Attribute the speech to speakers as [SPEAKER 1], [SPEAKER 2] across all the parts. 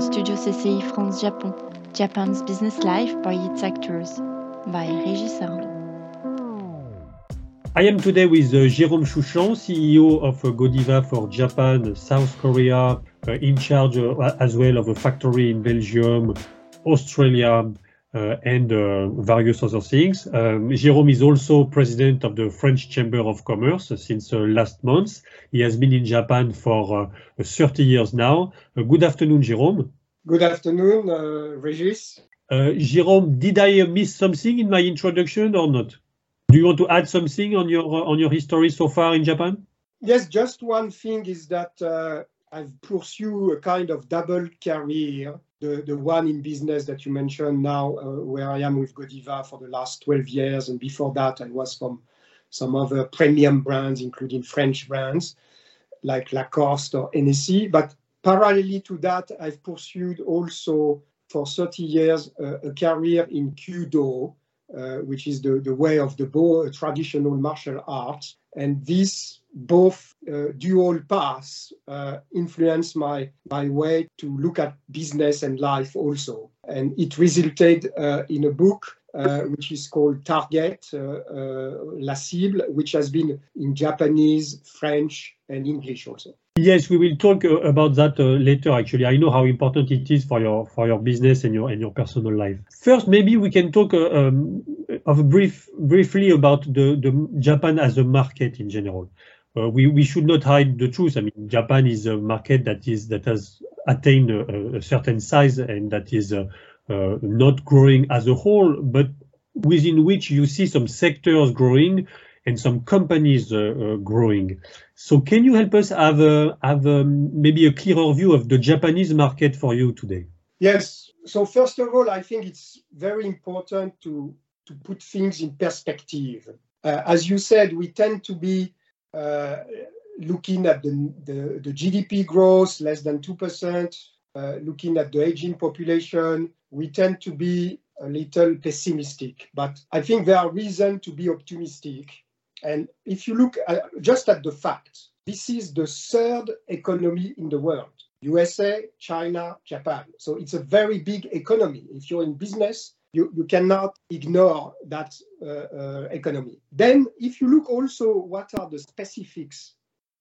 [SPEAKER 1] Studio CCI France Japon, Japan's business life by its actors, by Régis.
[SPEAKER 2] I am today with uh, Jérôme Chouchan, CEO of uh, Godiva for Japan, South Korea, uh, in charge uh, as well of a factory in Belgium, Australia, Uh, and uh, various other things. Um, Jérôme is also president of the French Chamber of Commerce since uh, last month. He has been in Japan for uh, 30 years now. good afternoon, Jérôme.
[SPEAKER 3] Good afternoon, Regis.
[SPEAKER 2] Jérôme, did I miss something in my introduction or not? Do you want to add something on your on your history so far in Japan?
[SPEAKER 3] Yes, just one thing is that uh, I've pursued a kind of double career. The, the one in business that you mentioned now, uh, where I am with Godiva for the last 12 years. And before that, I was from some other premium brands, including French brands like Lacoste or Hennessy. But parallelly to that, I've pursued also for 30 years uh, a career in Kyudo, uh, which is the, the way of the bow, a traditional martial art. And this both uh, dual paths uh, influence my, my way to look at business and life also. And it resulted uh, in a book uh, which is called Target, uh, uh, La Cible, which has been in Japanese, French, and English also.
[SPEAKER 2] Yes, we will talk about that later. Actually, I know how important it is for your for your business and your and your personal life. First, maybe we can talk um, of brief briefly about the, the Japan as a market in general. We we should not hide the truth. I mean, Japan is a market that is that has attained a, a certain size and that is uh, not growing as a whole, but within which you see some sectors growing and some companies uh, uh, growing. So can you help us have a, have a, maybe a clearer view of the Japanese market for you today?
[SPEAKER 3] Yes. So first of all, I think it's very important to to put things in perspective. Uh, as you said, we tend to be uh, looking at the, the, the, GDP growth less than 2%, uh, looking at the aging population, we tend to be a little pessimistic. But I think there are reasons to be optimistic. And if you look at, just at the facts, this is the third economy in the world USA, China, Japan. So it's a very big economy. If you're in business, you, you cannot ignore that uh, uh, economy. Then, if you look also what are the specifics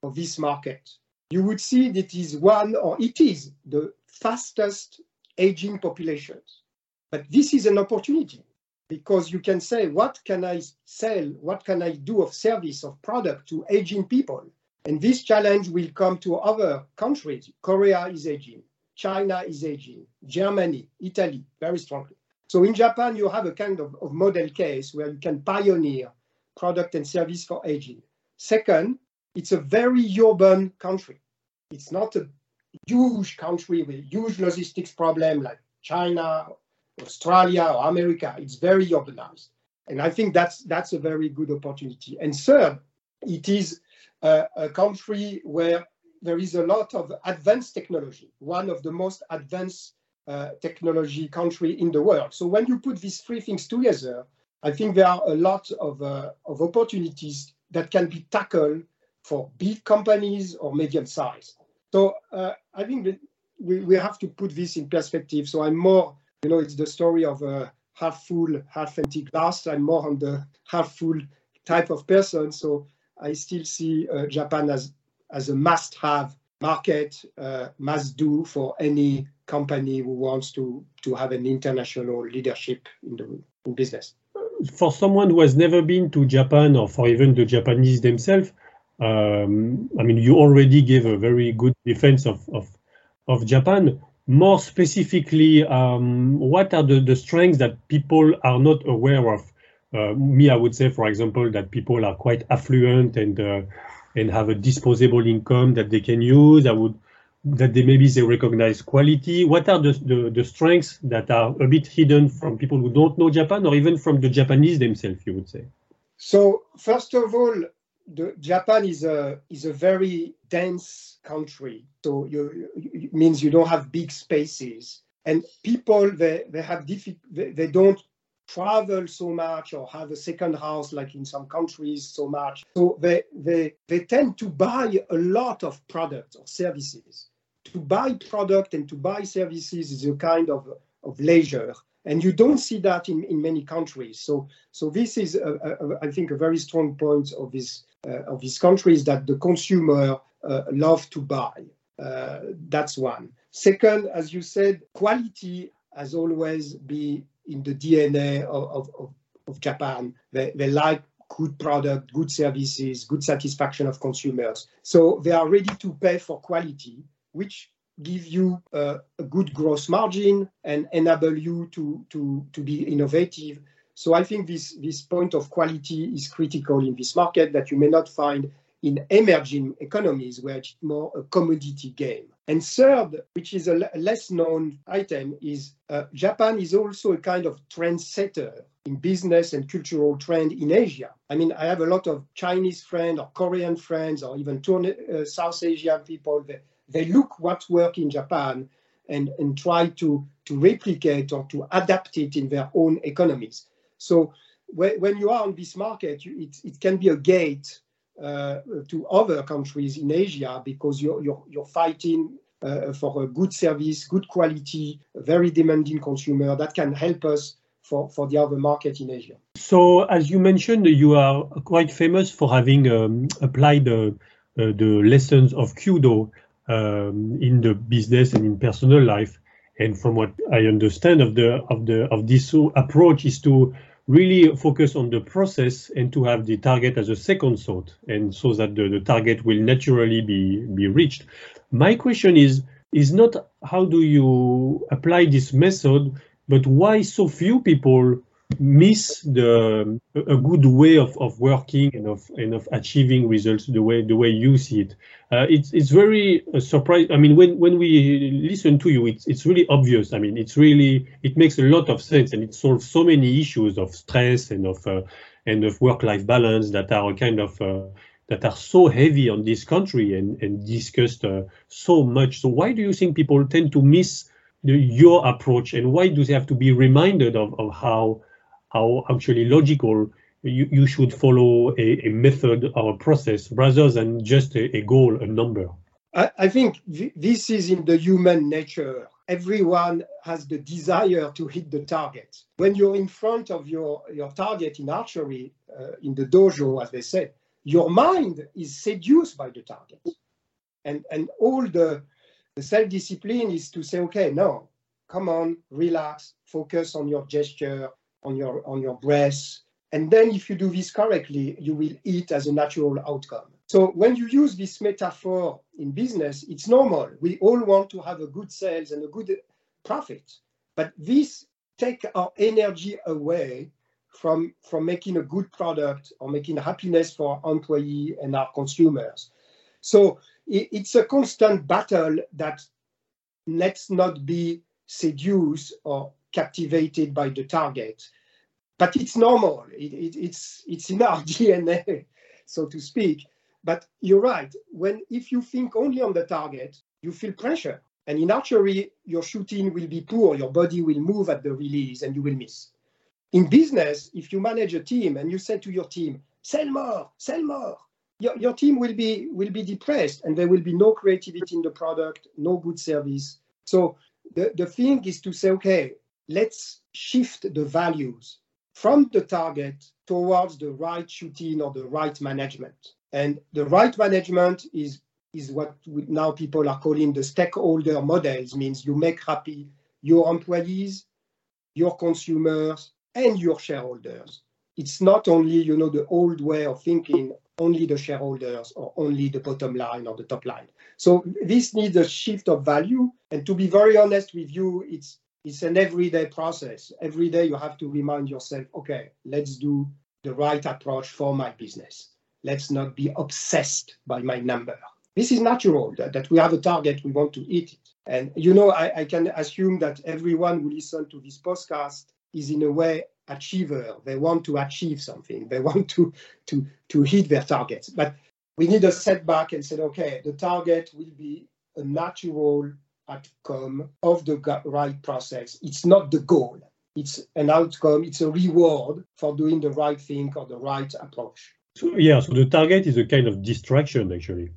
[SPEAKER 3] of this market, you would see that it is one or it is the fastest aging populations. But this is an opportunity because you can say, what can I sell? What can I do of service, of product to aging people? And this challenge will come to other countries. Korea is aging, China is aging, Germany, Italy, very strongly. So in Japan, you have a kind of, of model case where you can pioneer product and service for aging. Second, it's a very urban country. It's not a huge country with huge logistics problem like China, Australia, or America. It's very urbanized. And I think that's that's a very good opportunity. And third, it is a, a country where there is a lot of advanced technology, one of the most advanced uh, technology country in the world. So when you put these three things together, I think there are a lot of, uh, of opportunities that can be tackled for big companies or medium size. So uh, I think that we, we have to put this in perspective. So I'm more, you know, it's the story of a half full, half empty glass. I'm more on the half full type of person. So I still see uh, Japan as as a must-have market, uh, must-do for any company who wants to to have an international leadership in the in business.
[SPEAKER 2] For someone who has never been to Japan, or for even the Japanese themselves, um, I mean, you already gave a very good defense of, of, of Japan. More specifically, um, what are the, the strengths that people are not aware of? Uh, me, I would say, for example, that people are quite affluent and uh, and have a disposable income that they can use. Would that they maybe they recognize quality. What are the, the, the strengths that are a bit hidden from people who don't know Japan, or even from the Japanese themselves? You would say.
[SPEAKER 3] So first of all, the, Japan is a is a very dense country, so you, it means you don't have big spaces, and people they they have diffi- they, they don't travel so much or have a second house like in some countries so much. So they they they tend to buy a lot of products or services. to buy product and to buy services is a kind of, of leisure. And you don't see that in, in many countries. So, so this is, a, a, I think, a very strong point of this, uh, of these countries that the consumer uh, love to buy. Uh, that's one. Second, as you said, quality has always been in the DNA of, of, of Japan. They, they like good product, good services, good satisfaction of consumers. So they are ready to pay for quality, which give you uh, a good gross margin and enable you to, to, to be innovative. So I think this, this point of quality is critical in this market that you may not find in emerging economies where it's more a commodity game. And third, which is a less known item, is uh, Japan is also a kind of trendsetter in business and cultural trend in Asia. I mean, I have a lot of Chinese friends or Korean friends or even uh, South Asian people. They, they look what work in Japan and, and try to, to replicate or to adapt it in their own economies. So when, when you are on this market, you, it, it can be a gate to other countries in Asia because you're, you're, you're fighting uh, for a good service, good quality, very demanding consumer that can help us for, for the other market in Asia.
[SPEAKER 2] So, as you mentioned, you are quite famous for having um, applied uh, uh, the lessons of Kyudo um, in the business and in personal life. And from what I understand of the of the of this approach is to really focus on the process and to have the target as a second thought and so that the, the target will naturally be be reached. My question is is not how do you apply this method but why so few people miss the a good way of, of working and of and of achieving results the way the way you see it. Uh, it's it's very uh, surprising. I mean, when when we listen to you, it's it's really obvious. I mean, it's really it makes a lot of sense and it solves so many issues of stress and of uh, and of work-life balance that are kind of uh, that are so heavy on this country and and discussed uh, so much. So why do you think people tend to miss the, your approach and why do they have to be reminded of, of how how actually logical you, you should follow a, a method or a process rather than just a, a goal, a number.
[SPEAKER 3] I, I think th this is in the human nature. Everyone has the desire to hit the target. When you're in front of your, your target in archery, uh, in the dojo, as they say, your mind is seduced by the target. And, and all the, the self discipline is to say, okay, no, come on, relax, focus on your gesture, on your on your breath. And then if you do this correctly, you will eat as a natural outcome. So when you use this metaphor in business, it's normal. We all want to have a good sales and a good profit. But this take our energy away from, from making a good product or making happiness for our employee and our consumers. So it, it's a constant battle that let's not be seduced or captivated by the target. But it's normal. It, it, it's it's in our DNA, so to speak. But you're right. When if you think only on the target, you feel pressure. And in archery, your shooting will be poor. Your body will move at the release, and you will miss. In business, if you manage a team and you say to your team, "Sell more, sell more," your, your team will be will be depressed, and there will be no creativity in the product, no good service. So the, the thing is to say, okay, let's shift the values from the target towards the right shooting or the right management. And the right management is, is what now people are calling the stakeholder models, means you make happy your employees, your consumers, and your shareholders. It's not only, you know, the old way of thinking, only the shareholders or only the bottom line or the top line. So this needs a shift of value. And to be very honest with you, it's it's an everyday process. Every day you have to remind yourself, okay, let's do the right approach for my business. Let's not be obsessed by my number. This is natural that, that we have a target, we want to hit it. And you know, I, I can assume that everyone who listens to this podcast is in a way achiever. They want to achieve something. They want to to to hit their targets. But we need a setback and say, okay, the target will be a natural outcome of the right process. It's not the goal. It's an outcome. It's a reward for doing the right thing or the right approach.
[SPEAKER 2] So, yeah, so the target is a kind of distraction, actually.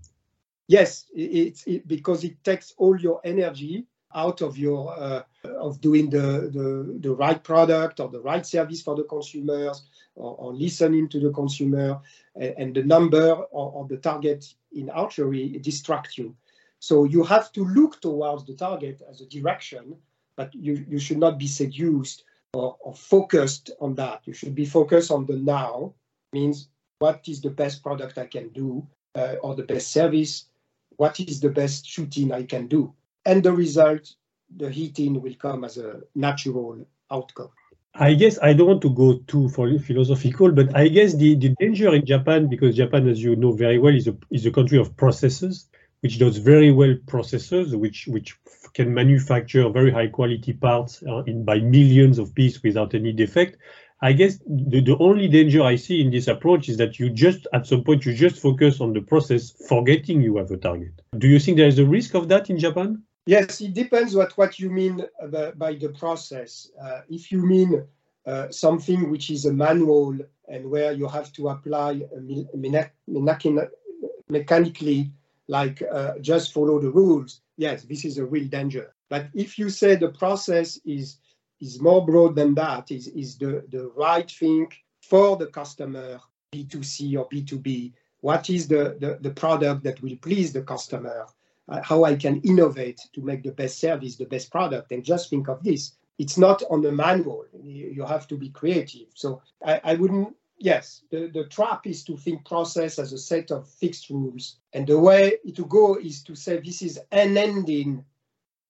[SPEAKER 3] yes, it's it, because it takes all your energy out of your uh, of doing the, the the right product or the right service for the consumers or, or listening to the consumer and, and the number of the target in archery distract you so you have to look towards the target as a direction but you, you should not be seduced or, or focused on that. You should be focused on the now means what is the best product i can do uh, or the best service what is the best shooting i can do. And the result, the heating will come as a natural outcome.
[SPEAKER 2] I guess I don't want to go too philosophical, but I guess the, the danger in Japan, because Japan, as you know very well, is a is a country of processes, which does very well processes, which which can manufacture very high quality parts uh, in by millions of pieces without any defect. I guess the, the only danger I see in this approach is that you just, at some point, you just focus on the process, forgetting you have a target. Do you think there is a risk of that in Japan?
[SPEAKER 3] Yes, it depends what, what you mean by, by the process. Uh, if you mean uh, something which is a manual and where you have to apply mechanically, like uh, just follow the rules, yes, this is a real danger. But if you say the process is is more broad than that, is, is the, the right thing for the customer, B2C or B2B, what is the, the, the product that will please the customer, uh, how I can innovate to make the best service, the best product, and just think of this. It's not on the manual. You have to be creative. So I, I wouldn't, yes, the, the trap is to think process as a set of fixed rules. And the way to go is to say this is an ending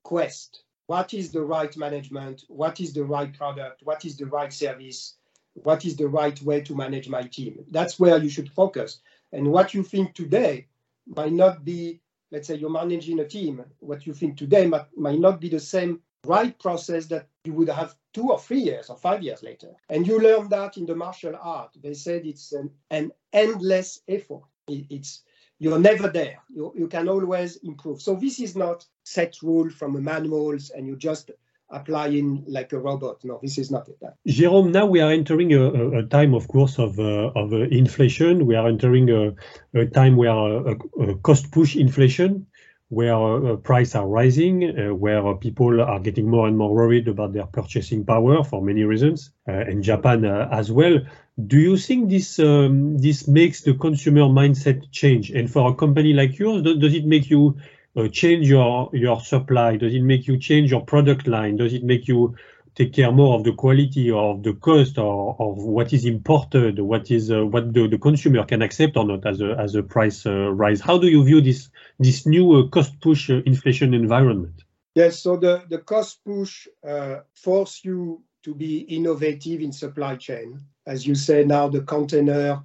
[SPEAKER 3] quest. What is the right management? What is the right product? What is the right service? What is the right way to manage my team? That's where you should focus. And what you think today might not be let's say you're managing a team, what you think today might, might not be the same right process that you would have two or three years or five years later. And you learn that in the martial art. They said it's an, an endless effort. It, it's you're never there. You, you can always improve. So this is not set rule from the manuals and you just applying like a robot. No, this is not it.
[SPEAKER 2] Jérôme, now we are entering a, a time, of course, of, uh, of uh, inflation. We are entering a, a time where a cost push inflation, where uh, prices are rising, uh, where people are getting more and more worried about their purchasing power for many reasons, uh, and Japan as well. Do you think this um, this makes the consumer mindset change? And for a company like yours, does, does it make you uh, change your your supply? Does it make you change your product line? Does it make you take care more of the quality or of the cost or of what is imported, what is uh, what the, the consumer can accept or not as a as a price uh, rise? How do you view this this new uh, cost push uh, inflation environment?
[SPEAKER 3] Yes, so the the cost push uh, force you to be innovative in supply chain. As you say now, the container,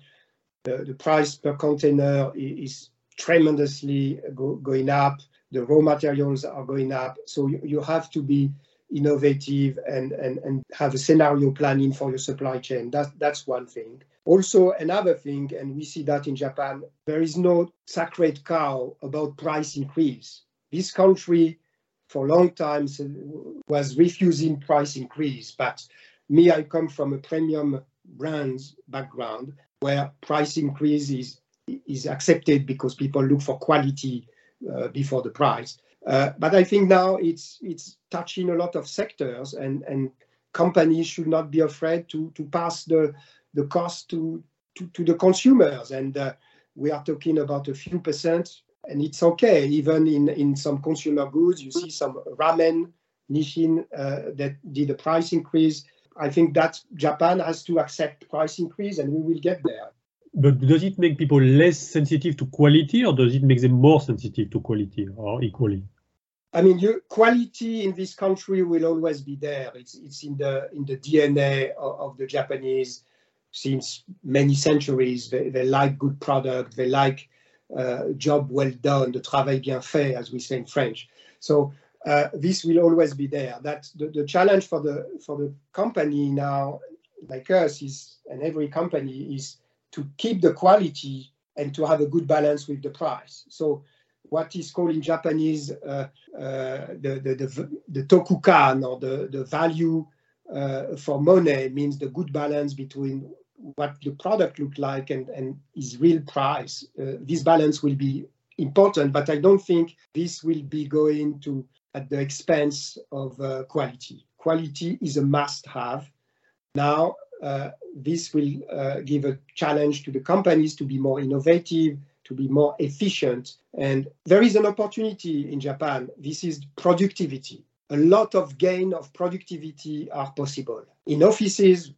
[SPEAKER 3] the, the price per container is tremendously go, going up. The raw materials are going up. So you, you have to be innovative and, and, and have a scenario planning for your supply chain. That, that's one thing. Also, another thing, and we see that in Japan, there is no sacred cow about price increase. This country, for a long time, was refusing price increase. But me, I come from a premium brands background where price increase is is accepted because people look for quality uh, before the price. Uh, but I think now it's it's touching a lot of sectors, and and companies should not be afraid to to pass the the cost to to, to the consumers. And uh, we are talking about a few percent, and it's okay. Even in in some consumer goods, you see some ramen Nissin uh, that did a price increase. I think that Japan has to accept price increase, and we will get there.
[SPEAKER 2] But does it make people less sensitive to quality, or does it make them more sensitive to quality, or equally?
[SPEAKER 3] I mean, you, quality in this country will always be there. It's it's in the in the DNA of, of the Japanese since many centuries. They, they like good product. They like uh, job well done, the travail bien fait, as we say in French. So uh, this will always be there. That's the, the challenge for the for the company now, like us, is and every company is to keep the quality and to have a good balance with the price. So what is called in Japanese uh, uh, the, the, the, the, tokukan or the, the value uh, for money means the good balance between what the product look like and, and its real price. This balance will be important, but I don't think this will be going to at the expense of uh, quality. Quality is a must-have. Now, uh, this will uh, give a challenge to the companies to be more innovative, to be more efficient. And there is an opportunity in Japan. This is productivity. A lot of gain of productivity are possible. In offices,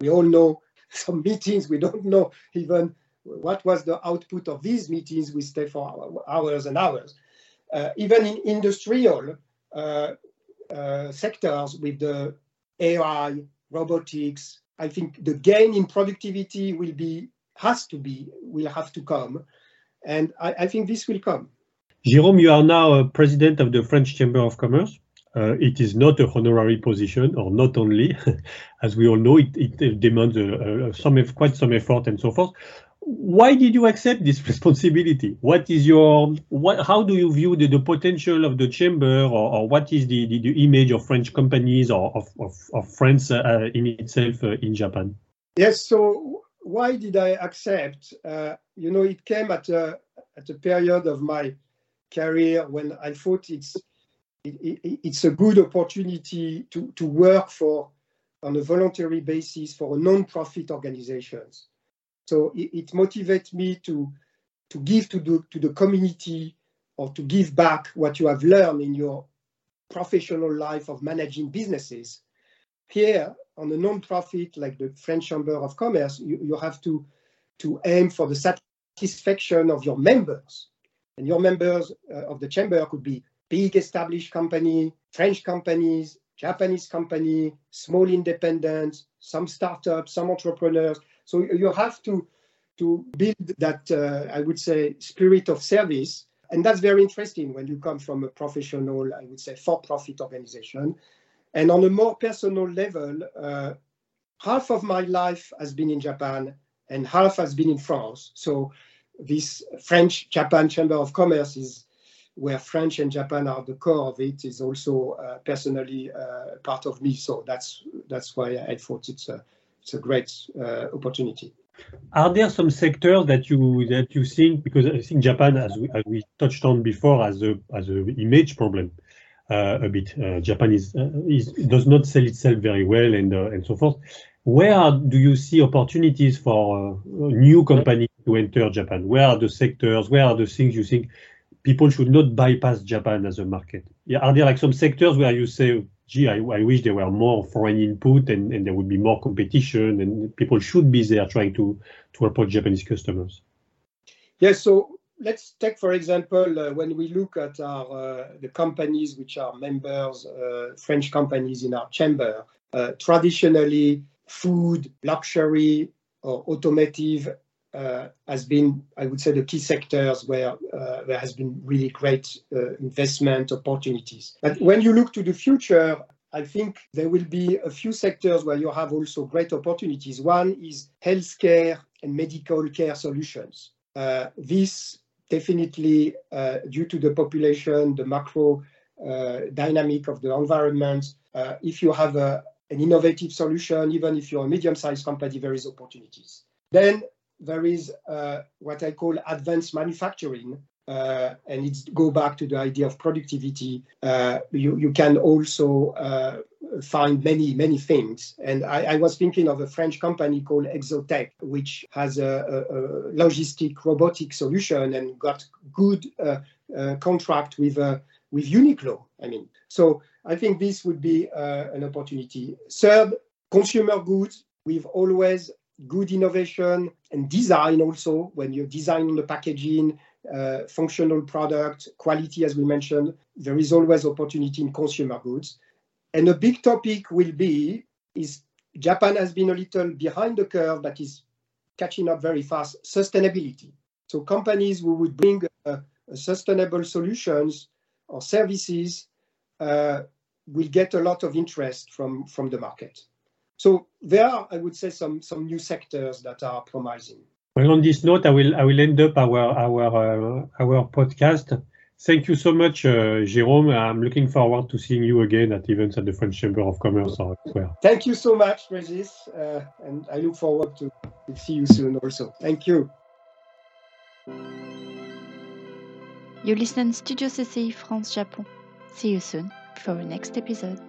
[SPEAKER 3] we all know some meetings, we don't know even what was the output of these meetings. We stay for hours and hours. Uh, even in industrial uh, uh, sectors with the AI, robotics, I think the gain in productivity will be, has to be, will have to come. And I, I think this will come.
[SPEAKER 2] Jérôme, you are now a president of the French Chamber of Commerce. Uh, it is not a honorary position, or not only, as we all know, it, it demands uh, uh, some quite some effort and so forth. Why did you accept this responsibility? What is your what? How do you view the, the potential of the chamber, or, or what is the, the, the, image of French companies or of of, of France uh, in itself uh, in Japan?
[SPEAKER 3] Yes. So why did I accept? Uh, you know, it came at a at a period of my career when I thought it's it, it, it's a good opportunity to, to work for on a voluntary basis for non-profit organizations. So it, it, motivates me to, to give to the, to the community or to give back what you have learned in your professional life of managing businesses. Here, on a non-profit like the French Chamber of Commerce, you, you have to, to aim for the satisfaction of your members. And your members uh, of the chamber could be big established company, French companies, Japanese company, small independents, some startups, some entrepreneurs. So you have to to build that, uh, I would say, spirit of service. And that's very interesting when you come from a professional, I would say, for-profit organization. And on a more personal level, uh, half of my life has been in Japan and half has been in France. So this French Japan Chamber of Commerce is where French and Japan are the core of it, is also uh, personally uh, part of me. So that's that's why I thought it's a it's a great uh, opportunity.
[SPEAKER 2] Are there some sectors that you that you think because I think Japan, as we, as we touched on before, has a as a image problem a bit. Uh, Japan is, uh, is does not sell itself very well and and so forth. Where do you see opportunities for new companies to enter Japan? Where are the sectors? Where are the things you think people should not bypass Japan as a market? Are there like some sectors where you say, gee, I, I wish there were more foreign input and, and there would be more competition and people should be there trying to, to approach Japanese customers?
[SPEAKER 3] Yes, so let's take, for example, uh, when we look at our, uh, the companies which are members, uh, French companies in our chamber, uh, traditionally food, luxury, or automotive uh, has been, I would say, the key sectors where uh, there has been really great investment opportunities. But when you look to the future, I think there will be a few sectors where you have also great opportunities. One is healthcare and medical care solutions. Uh, this definitely, uh, due to the population, the macro uh, dynamic of the environment, if you have a, an innovative solution, even if you're a medium-sized company, there is opportunities. Then there is uh, what I call advanced manufacturing, uh, and it's go back to the idea of productivity. Uh, you, you can also uh, find many, many things. And I, I, was thinking of a French company called Exotec, which has a, a, a logistic robotic solution and got good uh, uh, contract with, with Uniqlo. I mean, so I think this would be an opportunity. Third, consumer goods. We've always good innovation and design also when you design the packaging, uh, functional product, quality, as we mentioned, there is always opportunity in consumer goods. And a big topic will be is Japan has been a little behind the curve, but is catching up very fast, sustainability. So companies who would bring uh, sustainable solutions or services uh, will get a lot of interest from, from the market. So there are, I would say, some some new sectors that are promising.
[SPEAKER 2] Well, on this note, I will I will end up our our uh, our podcast. Thank you so much, uh, Jérôme. I'm looking forward to seeing you again at events at the French Chamber of Commerce as well.
[SPEAKER 3] Thank you so much, Regis, uh, and I look forward to, to see you soon also. Thank you.
[SPEAKER 1] You listen Studio CCI France Japon. See you soon for the next episode.